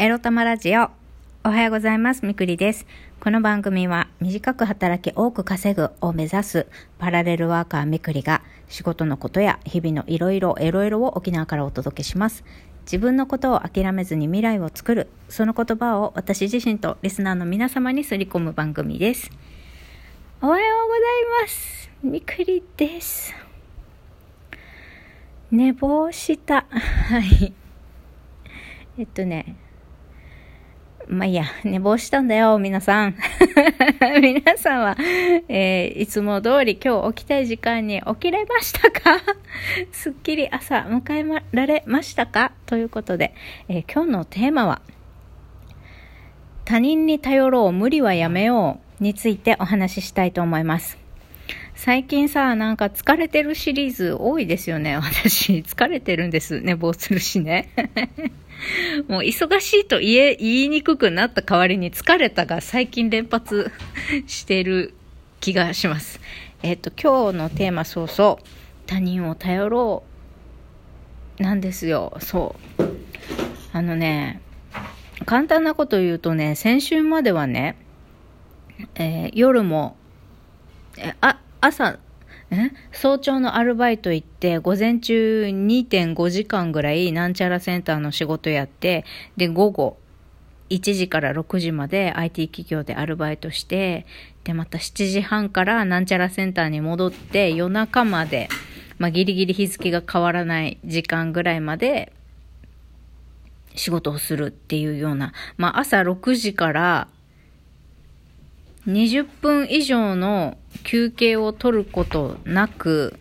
エロ玉ラジオ。おはようございます。みくりです。この番組は短く働き多く稼ぐを目指すパラレルワーカーみくりが仕事のことや日々のいろいろエロエロを沖縄からお届けします。自分のことを諦めずに未来を作る、その言葉を私自身とリスナーの皆様にすり込む番組です。おはようございます。みくりです。寝坊した。はい。えっとね、まあいいや、寝坊したんだよ、皆さん。皆さんは、えーいつも通り今日起きたい時間に起きれましたか？すっきり朝迎えられましたか？ということで、えー今日のテーマは、他人に頼ろう、無理はやめようについてお話ししたいと思います。最近さ、なんか疲れてるシリーズ多いですよね。私、疲れてるんです。寝坊するしね。もう忙しいと言え、言いにくくなった代わりに疲れたが最近連発してる気がします。えっ、と、今日のテーマそうそう、他人を頼ろうなんですよ。そう。あのね、簡単なこと言うとね、先週まではね、えー夜も、えあ、朝、え？早朝のアルバイト行って、午前中2.5時間ぐらいなんちゃらセンターの仕事やって、で、午後1時から6時まで IT 企業でアルバイトして、で、また7時半からなんちゃらセンターに戻って、夜中まで、まあ、ギリギリ日付が変わらない時間ぐらいまで、仕事をするっていうような、まあ、朝6時から20分以上の休憩を取ることなく、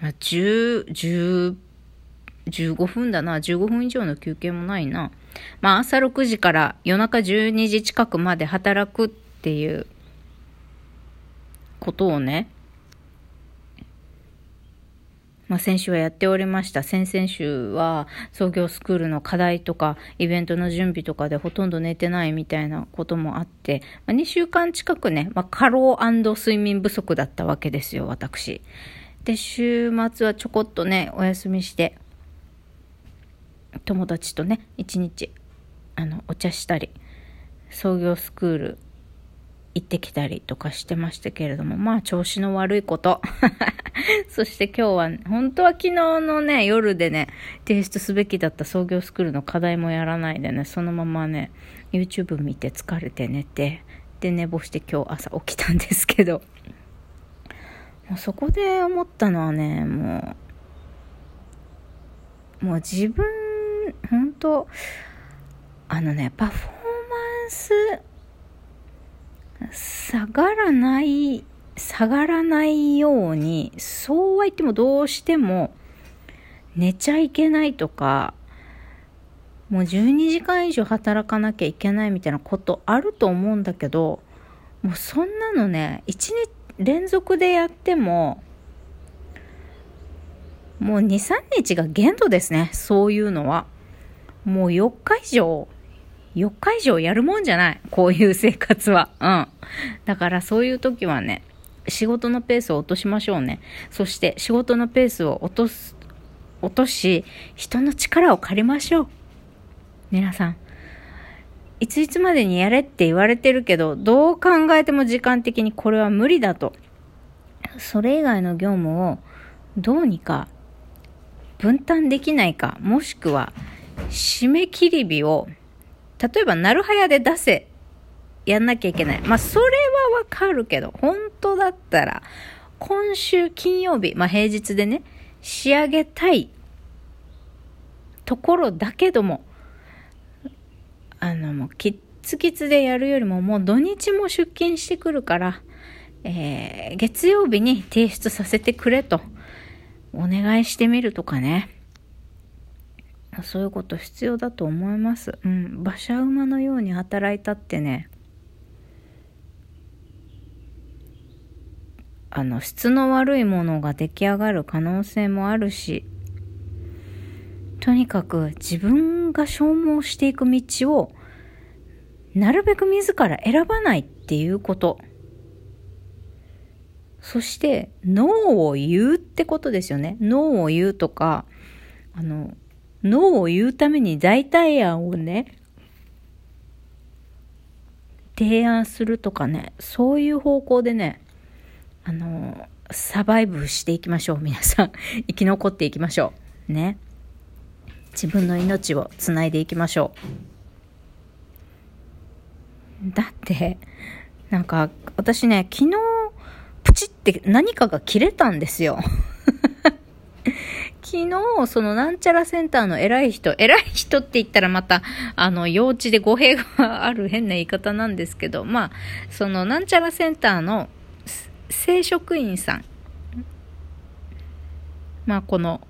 まあ、10、10、15分だな。15分以上の休憩もないな。まあ朝6時から夜中12時近くまで働くっていうことをね、まあ、先週はやっておりました。先々週は創業スクールの課題とかイベントの準備とかでほとんど寝てないみたいなこともあって、まあ、2週間近くね、まあ、過労睡眠不足だったわけですよ、私。で、週末はちょこっとね、お休みして、友達とね、一日、あの、お茶したり、創業スクール行ってきたりとかしてましたけれども、まあ調子の悪いこと。そして今日は、本当は昨日のね、夜でね、提出すべきだった創業スクールの課題もやらないでね、そのままね、YouTube 見て疲れて寝て、で寝坊して今日朝起きたんですけど、もうそこで思ったのはね、もう、もう自分、本当あのね、パフォーマンス、下がらない、下がらないように、そうは言ってもどうしても寝ちゃいけないとか、もう12時間以上働かなきゃいけないみたいなことあると思うんだけど、もうそんなのね、1日連続でやっても、もう2、3日が限度ですね、そういうのは。もう4日以上、4日以上やるもんじゃない。こういう生活は。うん。だからそういう時はね、仕事のペースを落としましょうね。そして仕事のペースを落とす、落とし、人の力を借りましょう。皆さん。いついつまでにやれって言われてるけど、どう考えても時間的にこれは無理だと。それ以外の業務をどうにか分担できないか、もしくは締め切り日を例えば、なるはやで出せ、やんなきゃいけない。まあ、それはわかるけど、本当だったら、今週金曜日、まあ、平日でね、仕上げたいところだけども、あの、もう、キッツキツでやるよりも、もう土日も出勤してくるから、えー、月曜日に提出させてくれと、お願いしてみるとかね。そういうこと必要だと思います。うん。馬車馬のように働いたってね、あの、質の悪いものが出来上がる可能性もあるし、とにかく自分が消耗していく道を、なるべく自ら選ばないっていうこと。そして、ノーを言うってことですよね。ノーを言うとか、あの、ノーを言うために代替案をね、提案するとかね、そういう方向でね、あの、サバイブしていきましょう、皆さん。生き残っていきましょう。ね。自分の命をつないでいきましょう。だって、なんか、私ね、昨日、プチって何かが切れたんですよ。昨日、そのなんちゃらセンターの偉い人、偉い人って言ったらまた、あの、幼稚で語弊がある変な言い方なんですけど、まあ、そのなんちゃらセンターの正職員さん。まあ、この、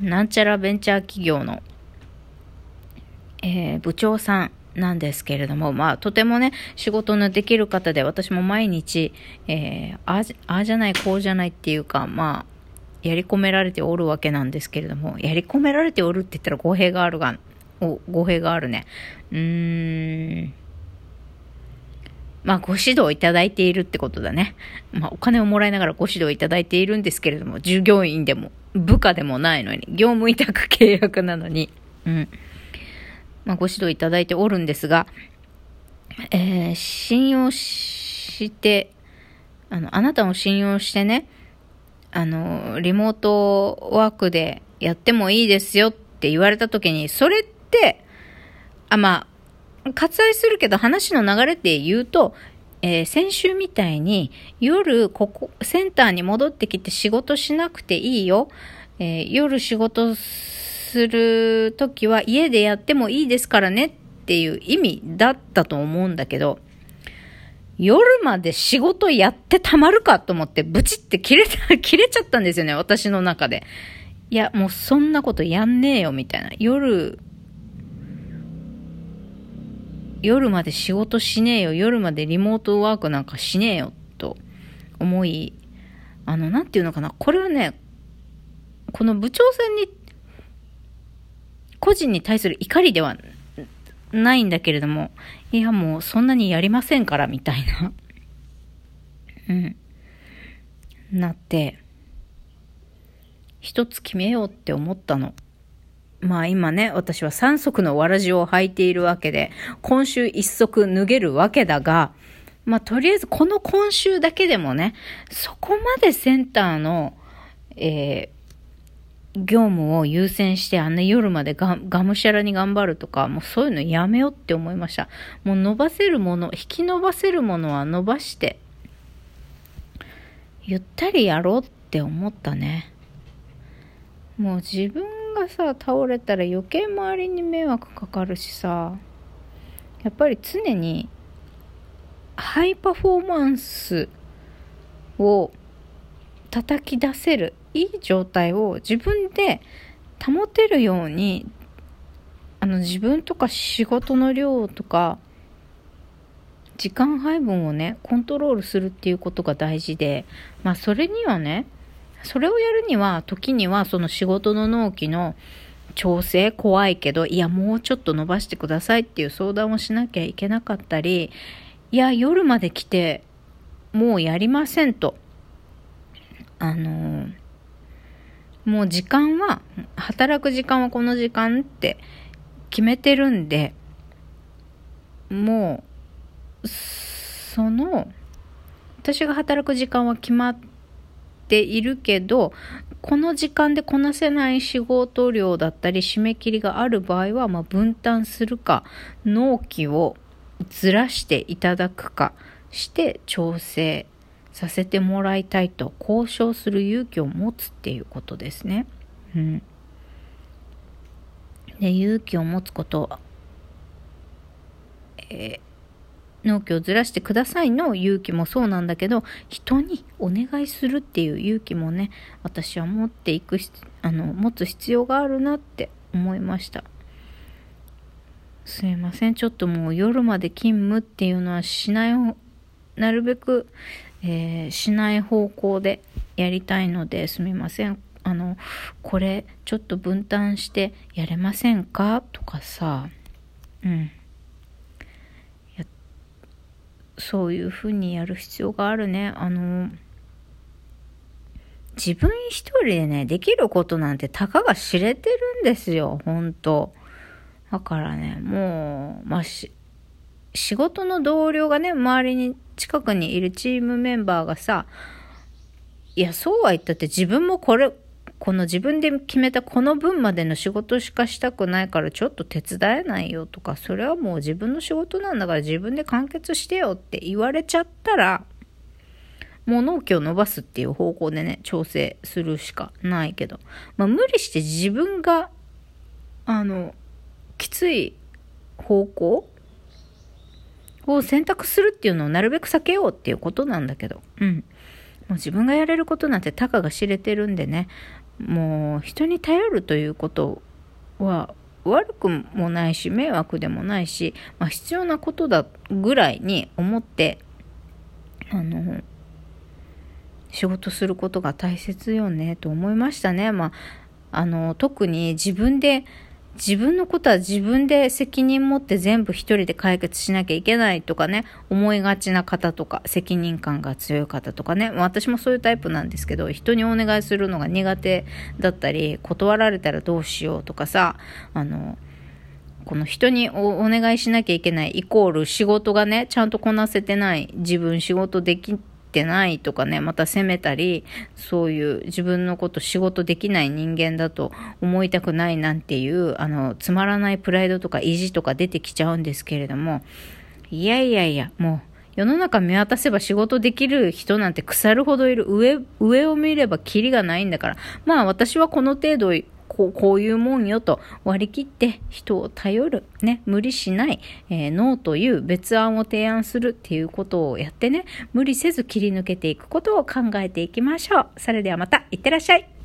なんちゃらベンチャー企業の、えー、部長さんなんですけれども、まあ、とてもね、仕事のできる方で、私も毎日、えー、ああじゃない、こうじゃないっていうか、まあ、やり込められておるわけなんですけれども、やり込められておるって言ったら語弊があるが、お、語弊があるね。うーん。まあ、ご指導いただいているってことだね。まあ、お金をもらいながらご指導いただいているんですけれども、従業員でも、部下でもないのに、業務委託契約なのに、うん。まあ、ご指導いただいておるんですが、えー、信用して、あの、あなたを信用してね、あの、リモートワークでやってもいいですよって言われた時に、それって、あ、まあ、割愛するけど話の流れで言うと、えー、先週みたいに夜ここ、センターに戻ってきて仕事しなくていいよ。えー、夜仕事するときは家でやってもいいですからねっていう意味だったと思うんだけど、夜まで仕事やってたまるかと思ってブチって切れた、切れちゃったんですよね、私の中で。いや、もうそんなことやんねえよ、みたいな。夜、夜まで仕事しねえよ、夜までリモートワークなんかしねえよ、と思い、あの、なんていうのかな、これはね、この部長さんに個人に対する怒りではないんだけれども、いやもうそんなにやりませんからみたいな、うん、なって、一つ決めようって思ったの。まあ今ね、私は3足のわらじを履いているわけで、今週1足脱げるわけだが、まあとりあえずこの今週だけでもね、そこまでセンターの、え業務を優先してあんな夜までががむしゃらに頑張るとか、もうそういうのやめようって思いました。もう伸ばせるもの、引き伸ばせるものは伸ばして、ゆったりやろうって思ったね。もう自分がさ、倒れたら余計周りに迷惑かかるしさ、やっぱり常にハイパフォーマンスを叩き出せるいい状態を自分で保てるようにあの自分とか仕事の量とか時間配分をねコントロールするっていうことが大事でまあそれにはねそれをやるには時にはその仕事の納期の調整怖いけどいやもうちょっと伸ばしてくださいっていう相談をしなきゃいけなかったりいや夜まで来てもうやりませんと。あのーもう時間は、働く時間はこの時間って決めてるんで、もう、その、私が働く時間は決まっているけど、この時間でこなせない仕事量だったり締め切りがある場合は、まあ、分担するか、納期をずらしていただくかして調整させてもらいたいと交渉する勇気を持つっていうことですね。うん。で、勇気を持つことえー、納期をずらしてくださいの勇気もそうなんだけど、人にお願いするっていう勇気もね、私は持っていくしあの、持つ必要があるなって思いました。すいません。ちょっともう夜まで勤務っていうのはしない、なるべくえー、しない方向でやりたいのですみません。あの、これちょっと分担してやれませんか？とかさ、うん。そういうふうにやる必要があるね。あの、自分一人でね、できることなんてたかが知れてるんですよ、本当だからね、もう、まあ、し、仕事の同僚がね、周りに近くにいるチームメンバーがさ、いや、そうは言ったって自分もこれ、この自分で決めたこの分までの仕事しかしたくないからちょっと手伝えないよとか、それはもう自分の仕事なんだから自分で完結してよって言われちゃったら、もう納期を伸ばすっていう方向でね、調整するしかないけど、まあ無理して自分が、あの、きつい方向を選択するっていうのをなるべく避けようっていうことなんだけど、うん。もう自分がやれることなんてたかが知れてるんでね、もう人に頼るということは悪くもないし迷惑でもないし、まあ、必要なことだぐらいに思ってあの仕事することが大切よねと思いましたね。まあ、あの特に自分で自分のことは自分で責任持って全部一人で解決しなきゃいけないとかね、思いがちな方とか、責任感が強い方とかね、私もそういうタイプなんですけど、人にお願いするのが苦手だったり、断られたらどうしようとかさ、あの、この人にお願いしなきゃいけないイコール仕事がね、ちゃんとこなせてない自分仕事できてないとかね、また責めたり、そういう自分のこと仕事できない人間だと思いたくないなんていう、あの、つまらないプライドとか意地とか出てきちゃうんですけれども、いやいやいや、もう、世の中見渡せば仕事できる人なんて腐るほどいる。上、上を見ればキリがないんだから。まあ私はこの程度こうこういうもんよと割り切って人を頼る、ね、無理しない、えー、ノーという別案を提案するっていうことをやってね、無理せず切り抜けていくことを考えていきましょう。それではまた、いってらっしゃい。